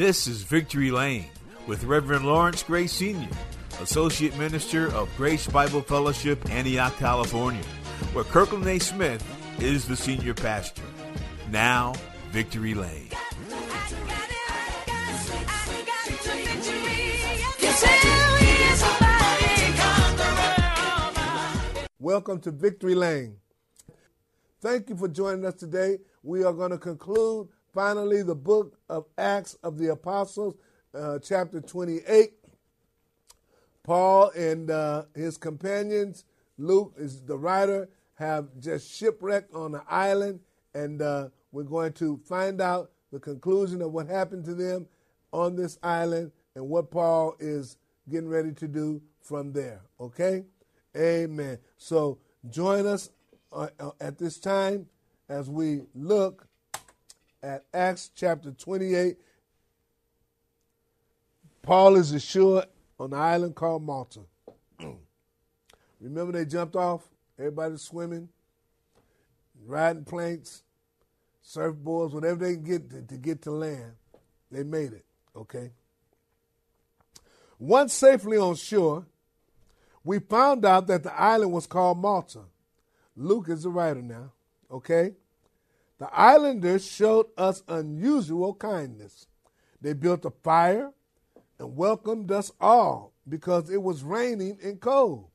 This is Victory Lane with Reverend Lawrence Gray Sr., Associate Minister of Grace Bible Fellowship, Antioch, California, where Kirkland A. Smith is the senior pastor. Now, Victory Lane. Welcome to Victory Lane. Thank you for joining us today. We are going to conclude finally the book of Acts of the Apostles, uh, chapter 28. Paul and uh, his companions, Luke is the writer, have just shipwrecked on an island, and uh, we're going to find out the conclusion of what happened to them on this island and what Paul is getting ready to do from there. Okay? Amen. So join us uh, uh, at this time as we look at Acts chapter 28. Paul is ashore on the island called Malta. Oh. Remember they jumped off? Everybody's swimming, riding planks, surfboards, whatever they can get to, to get to land. They made it, okay? Once safely on shore, we found out that the island was called Malta. Luke is the writer now, okay? The islanders showed us unusual kindness. They built a fire and welcomed us all because it was raining and cold.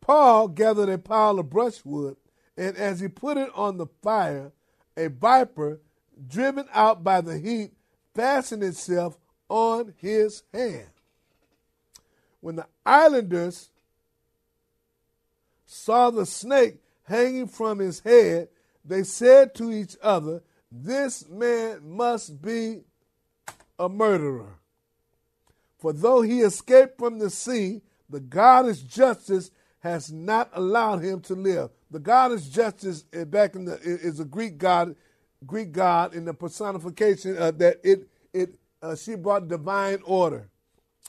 Paul gathered a pile of brushwood, and as he put it on the fire, a viper, driven out by the heat, fastened itself on his hand. When the islanders saw the snake hanging from his head, they said to each other, This man must be a murderer. For though he escaped from the sea, the goddess justice has not allowed him to live. The goddess justice eh, back in the is a Greek god, Greek god in the personification uh, that it it uh, she brought divine order,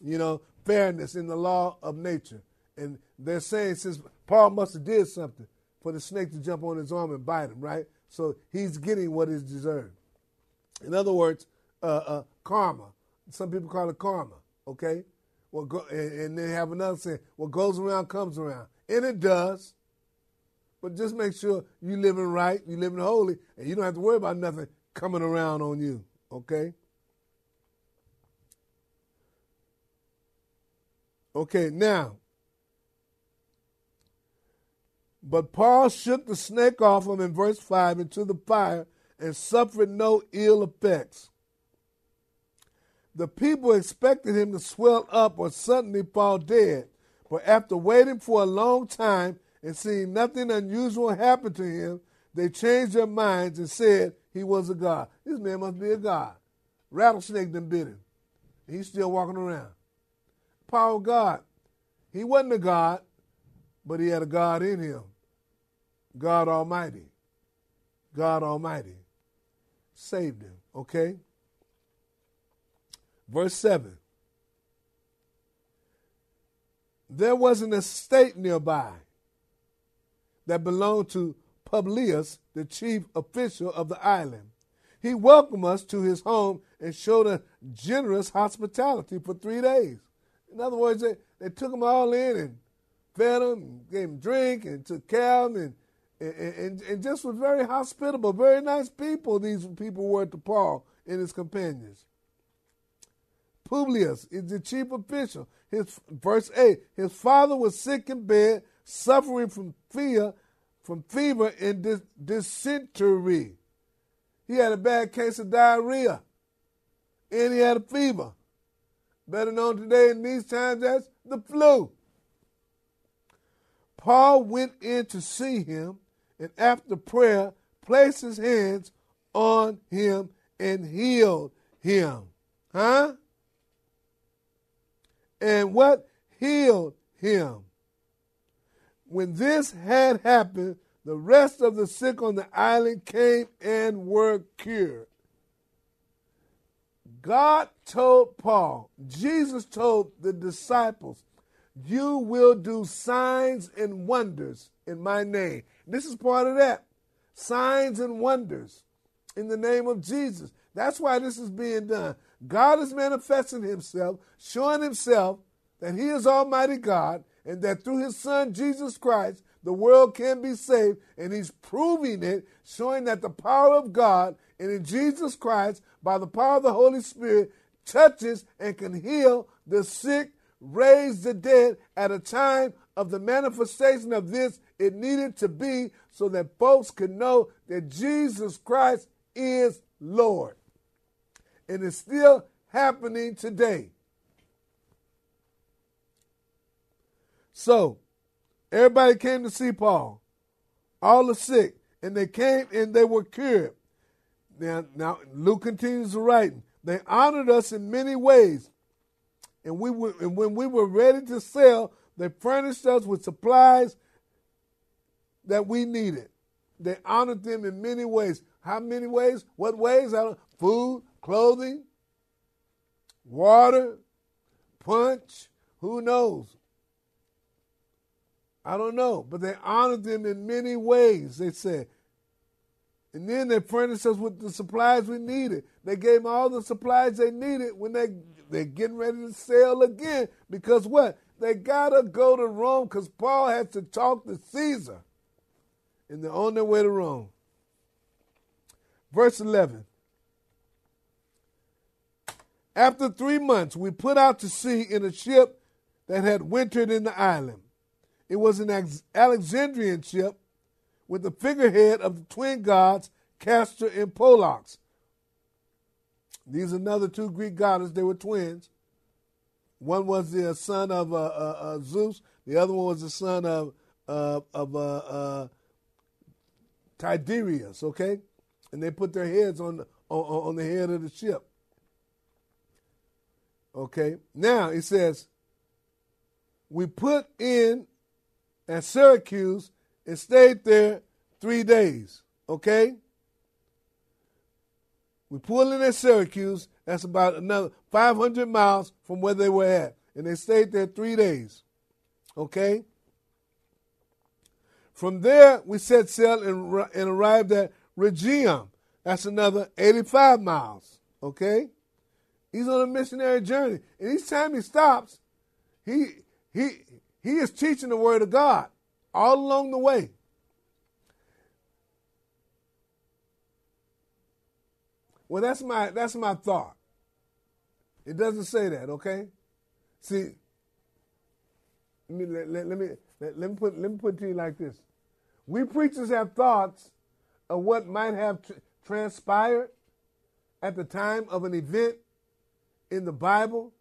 you know, fairness in the law of nature. And they're saying since Paul must have did something for the snake to jump on his arm and bite him, right? So he's getting what is deserved. In other words, uh, uh, karma. Some people call it karma. Okay, well, go, and, and they have another saying: "What goes around comes around," and it does. But just make sure you're living right, you're living holy, and you don't have to worry about nothing coming around on you. Okay. Okay, now But Paul shook the snake off him in verse 5 into the fire and suffered no ill effects. The people expected him to swell up or suddenly fall dead, but after waiting for a long time and seeing nothing unusual happen to him, they changed their minds and said he was a god. This man must be a god. Rattlesnake done bit him. He's still walking around. Of God. He wasn't a god, but he had a God in him. God Almighty. God Almighty saved him. Okay? Verse 7. There was an estate nearby that belonged to Publius, the chief official of the island. He welcomed us to his home and showed us generous hospitality for three days. In other words, they, they took them all in and fed them, gave them drink, and took care of them, and and, and, just was very hospitable, very nice people. These people were to Paul and his companions. Publius is the chief official. His verse eight. His father was sick in bed, suffering from fear, from fever and dis- dysentery. He had a bad case of diarrhea, and he had a fever. Better known today in these times as the flu. Paul went in to see him and after prayer, placed his hands on him and healed him. Huh? And what healed him? When this had happened, the rest of the sick on the island came and were cured. God told Paul, Jesus told the disciples, You will do signs and wonders in my name. This is part of that. Signs and wonders. in the name of Jesus. That's why this is being done. God is manifesting himself, showing himself that he is Almighty God and that through his Son, Jesus Christ, the world can be saved. And he's proving it, showing that the power of God and in Jesus Christ, by the power of the Holy Spirit, touches and can heal the sick, raise the dead at a time of the manifestation of this. It needed to be so that folks could know that Jesus Christ is Lord. And it's still happening today. So, everybody came to see Paul, all the sick, and they came and they were cured. Now, now Luke continues write. They honored us in many ways, and we were, and when we were ready to sell, they furnished us with supplies that we needed. They honored them in many ways. How many ways? What ways? Food, clothing, water, punch. Who knows? I don't know. But they honored them in many ways, they said. And then they furnished us with the supplies we needed. They gave all the supplies they needed when they they're getting ready to sail again. Because what? They gotta go to Rome because Paul had to talk to Caesar. And they're on their way to Rome. Verse 11. After three months, we put out to sea in a ship that had wintered in the island. It was an Alexandrian ship with the figurehead of the twin gods Castor and Pollux. These are another two Greek goddesses. They were twins. One was the son of uh, uh, uh, Zeus. The other one was the son of uh, of uh, uh, Tiberius. Okay, and they put their heads on on, on the head of the ship. Okay, now it says we put in at Syracuse and stayed there three days. Okay? We pulled in at Syracuse. That's about another 500 miles from where they were at. And they stayed there three days. Okay? From there, we set sail and, and arrived at Rhegium. That's another 85 miles. Okay? He's on a missionary journey. And each time he stops, he, he, he is teaching the word of God all along the way. Well, that's my that's my thought. It doesn't say that, okay? See, let me let, let, let me let, let, me put let me put it to you like this: We preachers have thoughts of what might have tr- transpired at the time of an event in the Bible,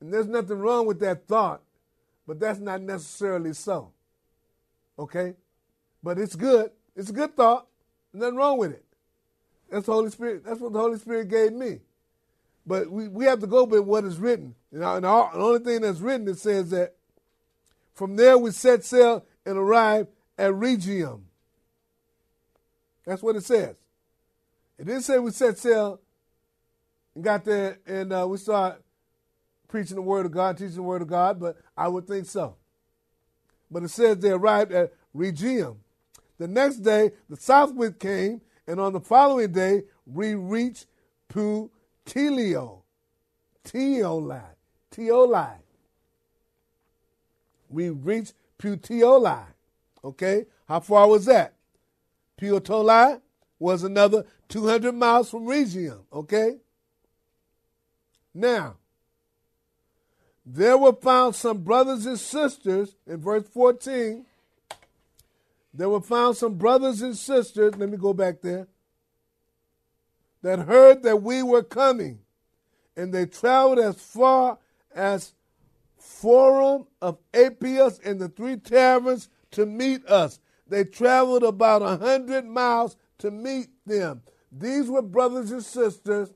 and there's nothing wrong with that thought, but that's not necessarily so. Okay? But it's good. It's a good thought. Nothing wrong with it. That's the Holy Spirit. That's what the Holy Spirit gave me. But we, we have to go by what is written. And, and the only thing that's written, it says that from there we set sail and arrived at Rhegium. That's what it says. It didn't say we set sail and got there and uh, we start preaching the word of God, teaching the word of God, but I would think so. But it says they arrived at Rhegium. The next day, the south wind came, and on the following day, we reached Puteoli. Teoli. Teoli. We reached Puteoli. Okay? How far was that? Puteoli was another 200 miles from Rhegium. Okay? Now, there were found some brothers and sisters in verse 14. There were found some brothers and sisters, let me go back there, that heard that we were coming. And they traveled as far as Forum of Appius and the three taverns to meet us. They traveled about a hundred miles to meet them. These were brothers and sisters,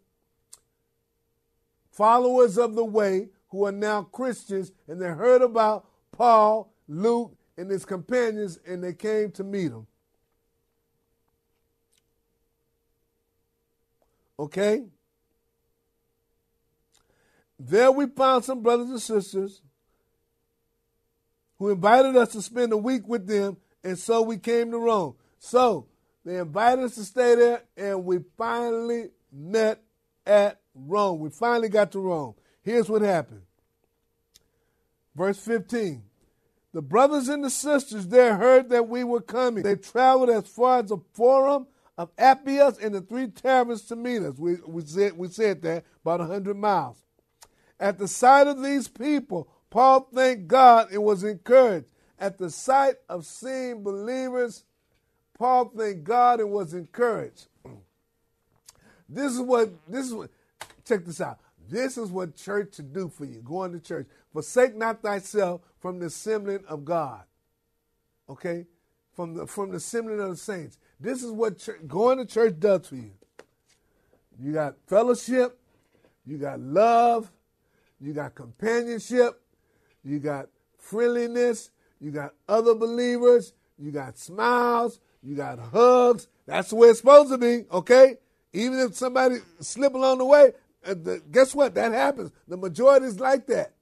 followers of the way, who are now Christians, and they heard about Paul, Luke, and his companions, and they came to meet him. Okay? There we found some brothers and sisters who invited us to spend a week with them, and so we came to Rome. So They invited us to stay there, and we finally met at Rome. We finally got to Rome. Here's what happened. Verse 15. The brothers and the sisters there heard that we were coming. They traveled as far as the forum of Appius and the three taverns to meet us. We, we, said, we said that, about 100 miles. At the sight of these people, Paul thanked God and was encouraged. At the sight of seeing believers, Paul thanked God and was encouraged. This is what this is what check this out. This is what church should do for you. Going to church. Forsake not thyself from the assembling of God. Okay? From the from the assembling of the saints. This is what church, going to church does for you. You got fellowship, you got love, you got companionship, you got friendliness, you got other believers, you got smiles, you got hugs. That's the way it's supposed to be, okay? Even if somebody slip along the way, the, guess what? That happens. The majority is like that.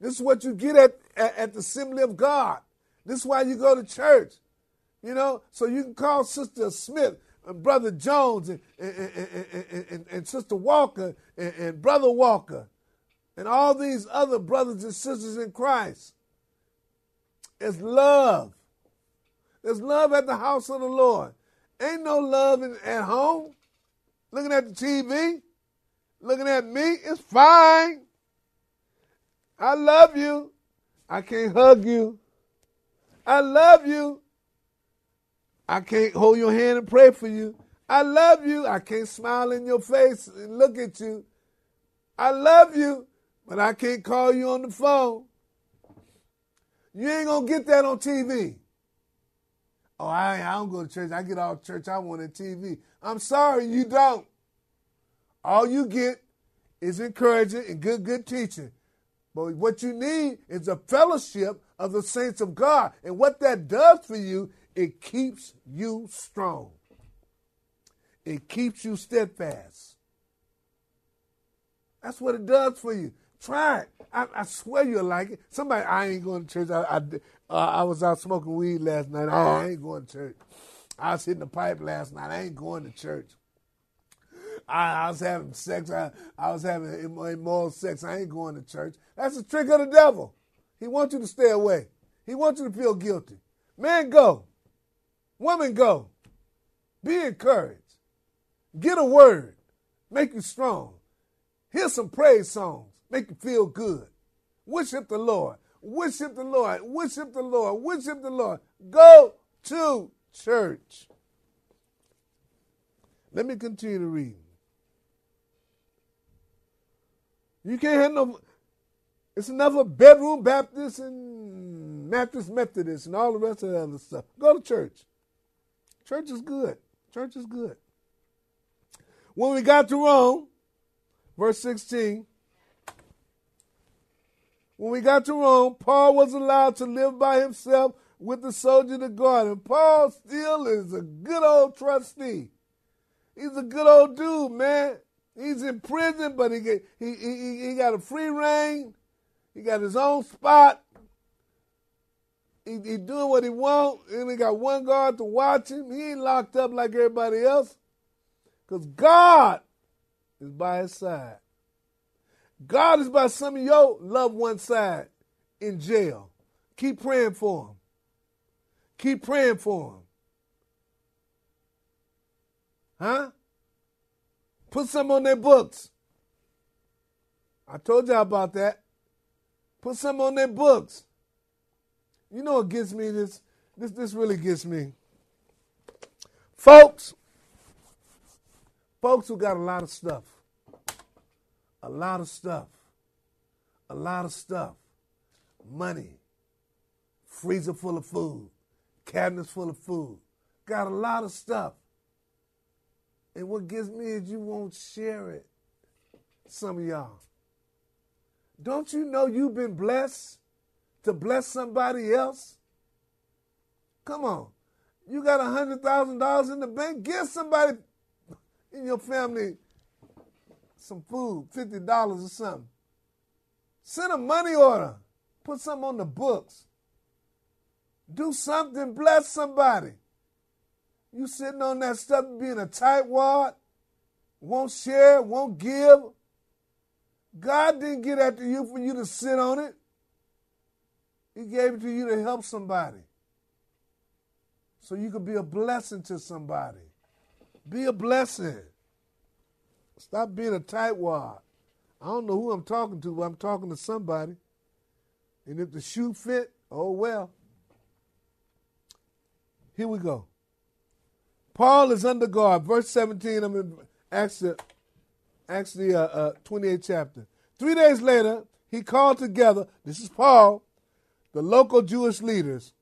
This is what you get at, at, at the assembly of God. This is why you go to church. You know, so you can call Sister Smith, and Brother Jones, and, and, and, and Sister Walker, and, Brother Walker, and all these other brothers and sisters in Christ. It's love. There's love at the house of the Lord. Ain't no love in, at home. Looking at the TV, looking at me, it's fine. I love you. I can't hug you. I love you. I can't hold your hand and pray for you. I love you. I can't smile in your face and look at you. I love you, but I can't call you on the phone. You ain't gonna get that on TV. Oh, I, I don't go to church. I get all church I want on TV. I'm sorry, you don't. All you get is encouraging and good, good teaching. But what you need is a fellowship of the saints of God. And what that does for you, it keeps you strong. It keeps you steadfast. That's what it does for you. Try it. I, I swear you'll like it. Somebody, I ain't going to church. I, I, uh, I was out smoking weed last night. I ain't going to church. I was hitting the pipe last night. I ain't going to church. I, I was having sex. I, I was having immoral sex. I ain't going to church. That's a trick of the devil. He wants you to stay away. He wants you to feel guilty. Man, go. Woman, go. Be encouraged. Get a word. Make you strong. Hear some praise songs. Make you feel good. Worship the Lord. Worship the Lord. Worship the Lord. Worship the Lord. Go to church. Let me continue to read. You can't have no. It's of bedroom Baptist and Baptist Methodist and all the rest of that other stuff. Go to church. Church is good. Church is good. When we got to Rome, verse 16, when we got to Rome, Paul was allowed to live by himself with the soldier to guard him. Paul still is a good old trustee. He's a good old dude, man. He's in prison, but he get, he, he he got a free reign. He got his own spot. He, he doing what he want, and he got one guard to watch him. He ain't locked up like everybody else, cause God is by his side. God is by some of your loved one side in jail. Keep praying for him. Keep praying for him. Huh? Put some on their books. I told y'all about that. Put some on their books. You know what gets me this this this really gets me. Folks, folks who got a lot of stuff a lot of stuff. A lot of stuff. Money. Freezer full of food. Cabinets full of food. Got a lot of stuff. And what gets me is you won't share it. Some of y'all. Don't you know you've been blessed to bless somebody else? Come on. You got a $100,000 in the bank? Give somebody in your family some food, $50 or something. Send a money order. Put something on the books. Do something, bless somebody. You sitting on that stuff being a tightwad, won't share, won't give. God didn't get after you for you to sit on it. He gave it to you to help somebody. So you could be a blessing to somebody. Be a blessing. Stop being a tightwad. I don't know who I'm talking to, but I'm talking to somebody. And if the shoe fit, oh well. Here we go. Paul is under guard. Verse 17, I'm in Acts the, Acts the uh, uh, 28th chapter. Three days later, he called together, this is Paul, the local Jewish leaders.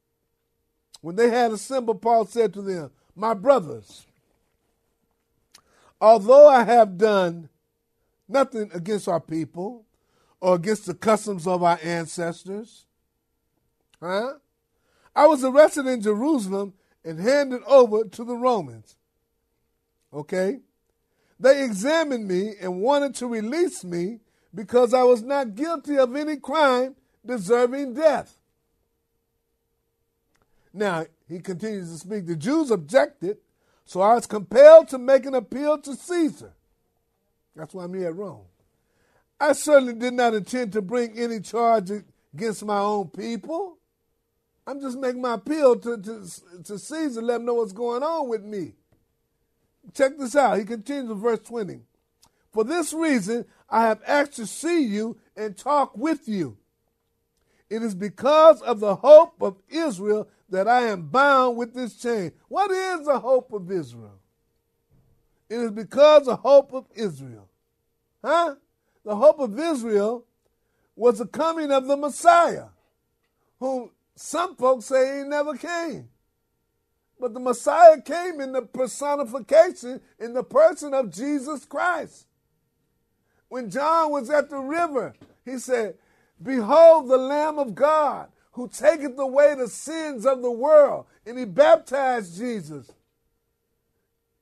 When they had assembled, Paul said to them, My brothers, although I have done nothing against our people or against the customs of our ancestors, huh? I was arrested in Jerusalem and handed over to the Romans. Okay? They examined me and wanted to release me because I was not guilty of any crime deserving death. Now, he continues to speak. The Jews objected, so I was compelled to make an appeal to Caesar. That's why I'm here at Rome. I certainly did not intend to bring any charge against my own people. I'm just making my appeal to, to, to Caesar, let him know what's going on with me. Check this out. He continues in verse 20. For this reason, I have asked to see you and talk with you. It is because of the hope of Israel that I am bound with this chain. What is the hope of Israel? It is because of hope of Israel. Huh? The hope of Israel was the coming of the Messiah, whom some folks say he never came. But the Messiah came in the personification in the person of Jesus Christ. When John was at the river, he said, Behold the Lamb of God who taketh away the sins of the world. And he baptized Jesus.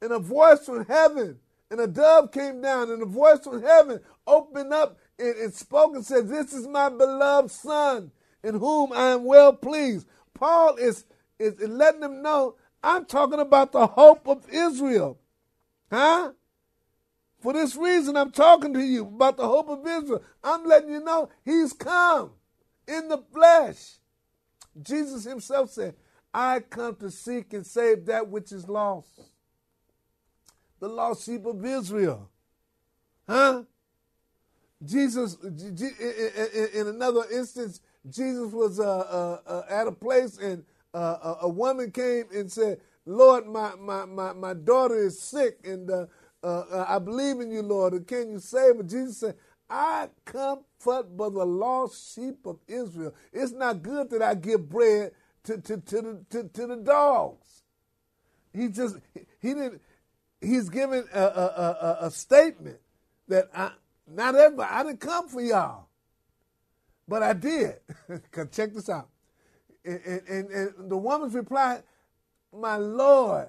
And a voice from heaven, and a dove came down, and a voice from heaven opened up and, and spoke and said, This is my beloved Son in whom I am well pleased. Paul is, is letting them know I'm talking about the hope of Israel. Huh? For this reason, I'm talking to you about the hope of Israel. I'm letting you know he's come in the flesh. Jesus himself said, I come to seek and save that which is lost. The lost sheep of Israel. Huh? Jesus, in another instance, Jesus was uh, uh, uh, at a place and uh, a woman came and said, Lord, my, my, my, my daughter is sick and uh, uh, I believe in you, Lord. Can you save her? Jesus said, I comfort but the lost sheep of Israel. It's not good that I give bread to, to, to, the, to, to the dogs. He just, he didn't, he's giving a, a, a, a statement that I, not everybody, I didn't come for y'all. But I did. Cause check this out. And, and, and the woman's replied, My Lord,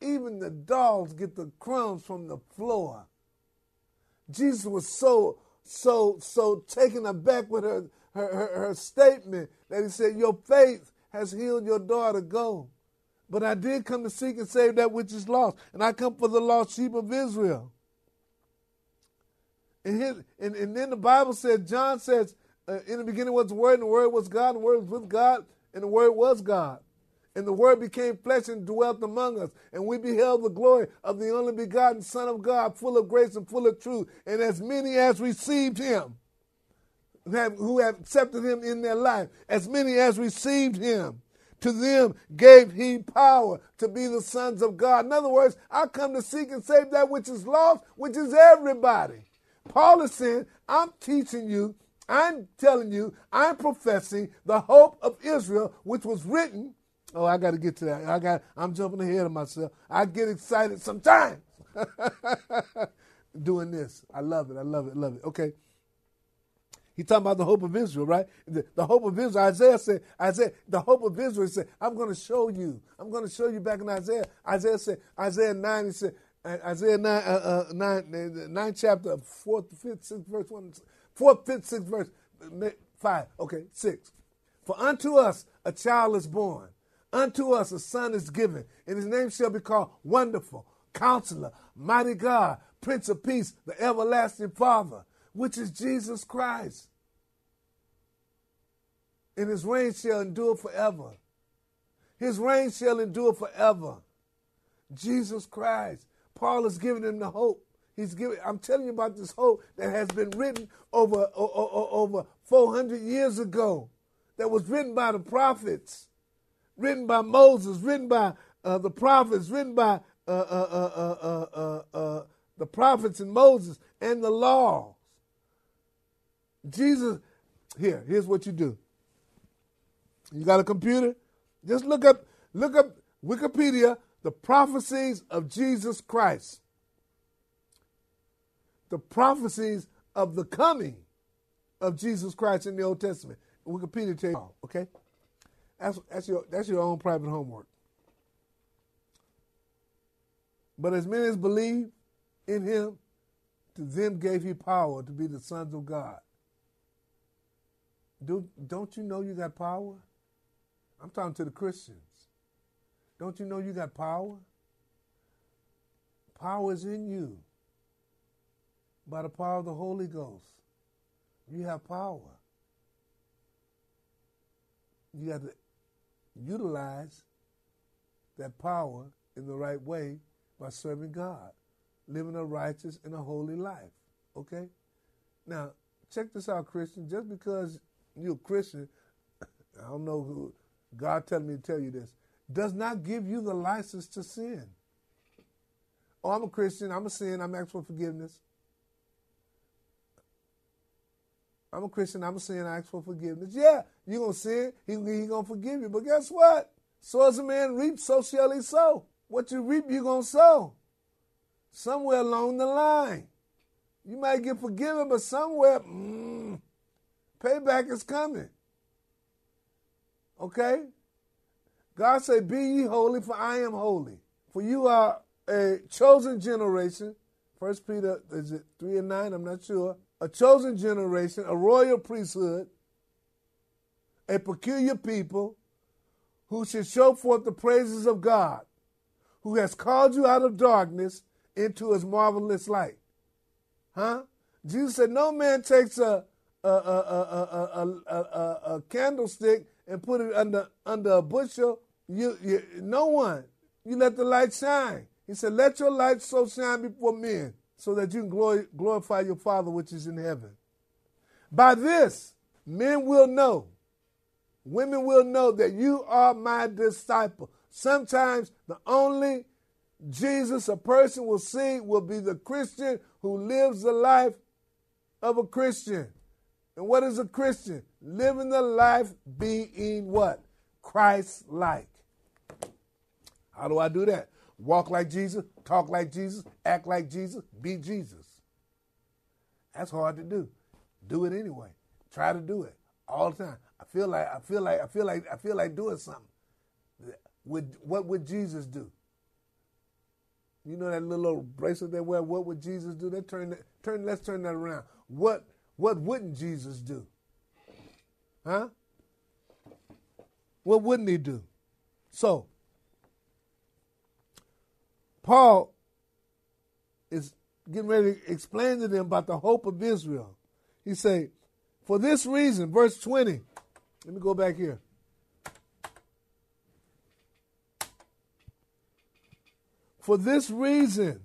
even the dogs get the crumbs from the floor. Jesus was so, so, so taken aback with her, her, her, her statement that he said, Your faith has healed your daughter. Go. But I did come to seek and save that which is lost. And I come for the lost sheep of Israel. And, his, and, and then the Bible said, John says, uh, in the beginning was the Word, and the Word was God, and the Word was with God, and the Word was God. And the Word became flesh and dwelt among us. And we beheld the glory of the only begotten Son of God, full of grace and full of truth. And as many as received him, have, who have accepted him in their life, as many as received him, to them gave he power to be the sons of God. In other words, I come to seek and save that which is lost, which is everybody. Paul is saying, I'm teaching you I'm telling you, I'm professing the hope of Israel, which was written. Oh, I got to get to that. I got. I'm jumping ahead of myself. I get excited sometimes doing this. I love it. I love it. Love it. Okay. He's talking about the hope of Israel, right? The, the, hope of Israel. Isaiah said, Isaiah, the hope of Israel said, I'm going to show you. I'm going to show you back in Isaiah. Isaiah said, Isaiah 9, he said, Isaiah 9, uh, uh, 9, 9 chapter, 4th, 5th, 6th verse 1 fourth, fifth, sixth verse, five, okay, six. For unto us a child is born, Unto us a son is given, and his name shall be called Wonderful, Counselor, Mighty God, Prince of Peace, the Everlasting Father, which is Jesus Christ. And his reign shall endure forever. His reign shall endure forever. Jesus Christ. Paul is giving him the hope. He's giving. I'm telling you about this hope that has been written over over 400 years ago, that was written by the prophets, written by Moses, written by uh, the prophets, written by uh uh, uh, uh, uh, the prophets and Moses and the laws. Jesus, here, here's what you do. You got a computer? Just look up, look up Wikipedia, the prophecies of Jesus Christ. The prophecies of the coming of Jesus Christ in the Old Testament. Wikipedia tell you, okay? That's, that's, your, that's your own private homework. But as many as believe in him, to them gave he power to be the sons of God. Do, don't you know you got power? I'm talking to the Christians. Don't you know you got power? Power is in you by the power of the Holy Ghost. You have power. You got to utilize that power in the right way by serving God, living a righteous and a holy life. Okay? Now, check this out, Christian. Just because you're a Christian, I don't know who, God telling me to tell you this, does not give you the license to sin. Oh, I'm a Christian, I'm a sin, I'm asking for forgiveness. I'm a Christian, I'm a sin, I ask for forgiveness. Yeah, you're going to sin, He's he going to forgive you. But guess what? So as a man reaps, so shall he sow. What you reap, you're going to sow. Somewhere along the line. You might get forgiven, but somewhere, mm, payback is coming. Okay? God said, Be ye holy, for I am holy. For you are a chosen generation. First Peter, is it 3 and 9? I'm not sure. A chosen generation, a royal priesthood, a peculiar people who should show forth the praises of God, who has called you out of darkness into his marvelous light. Huh? Jesus said, No man takes a, a, a, a, a a candlestick and put it under under a bushel. You, you no one. You let the light shine. He said, "Let your light so shine before men, so that you can glorify your Father which is in heaven." By this, men will know, women will know that you are my disciple. Sometimes the only Jesus a person will see will be the Christian who lives the life of a Christian. And what is a Christian? Living the life being what? Christ like. How do I do that? Walk like Jesus, talk like Jesus, act like Jesus, be Jesus. That's hard to do. Do it anyway. Try to do it all the time. I feel like I feel like I feel like I feel like doing something. Would what would Jesus do? You know that little old bracelet they wear. What would Jesus do? They turn that, turn. Let's turn that around. What what wouldn't Jesus do? Huh? What wouldn't he do? So, Paul is getting ready to explain to them about the hope of Israel. He say, for this reason, verse 20. Let me go back here. For this reason,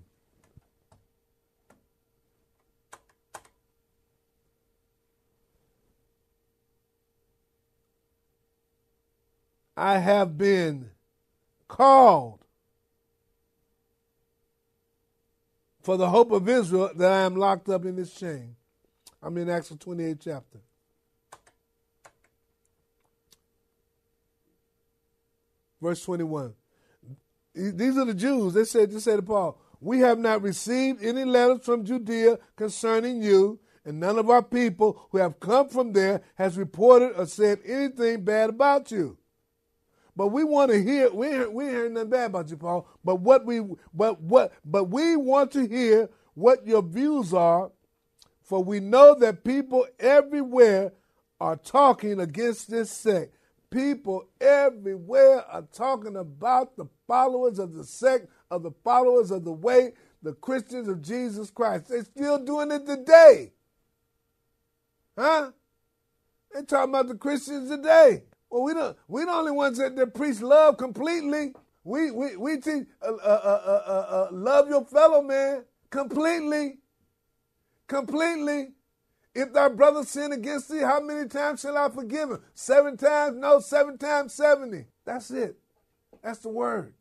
I have been called for the hope of Israel that I am locked up in this chain. I'm in Acts 28 chapter. Verse 21. These are the Jews. They said, they said to Paul, We have not received any letters from Judea concerning you, and none of our people who have come from there has reported or said anything bad about you. But we want to hear we we hearing nothing bad about you, Paul. But what we but what but we want to hear what your views are, for we know that people everywhere are talking against this sect. people everywhere are talking about the followers of the sect, of the followers of the way, the Christians of Jesus Christ. They're still doing it today. Huh? They're talking about the Christians today. Well, we don't. We the only ones that, that preach love completely. We we we teach uh, uh, uh, uh, uh love your fellow man completely, completely. If thy brother sin against thee, how many times shall I forgive him? Seven times? No, seven times seventy. That's it. That's the word.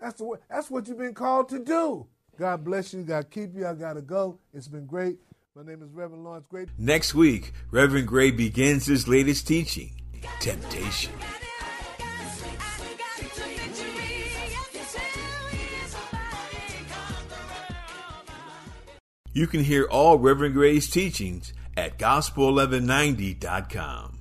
That's the word. That's what you've been called to do. God bless you. God keep you. I gotta go. It's been great. My name is Reverend Lawrence Gray. Next week, Reverend Gray begins his latest teaching, Temptation. You can hear all Reverend Gray's teachings at gospel1190.com.